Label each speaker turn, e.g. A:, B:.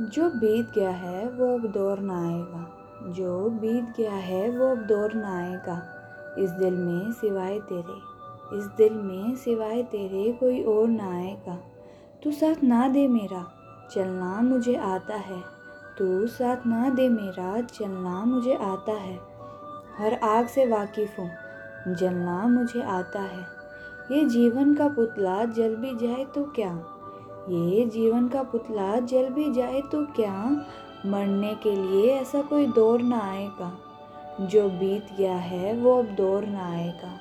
A: जो बीत गया है वो अब दौर ना आएगा। जो बीत गया है वो अब दौर ना आएगा। इस दिल में सिवाय तेरे, इस दिल में सिवाय तेरे कोई और ना आएगा। तू साथ ना दे मेरा, चलना मुझे आता है। तू साथ ना दे मेरा, चलना मुझे आता है। हर आग से वाकिफ़ हूँ, जलना मुझे आता है। ये जीवन का पुतला जल भी जाए तो क्या? ये जीवन का पुतला जल भी जाए तो क्या? मरने के लिए ऐसा कोई दौर ना आएगा। जो बीत गया है, वो अब दौर ना आएगा।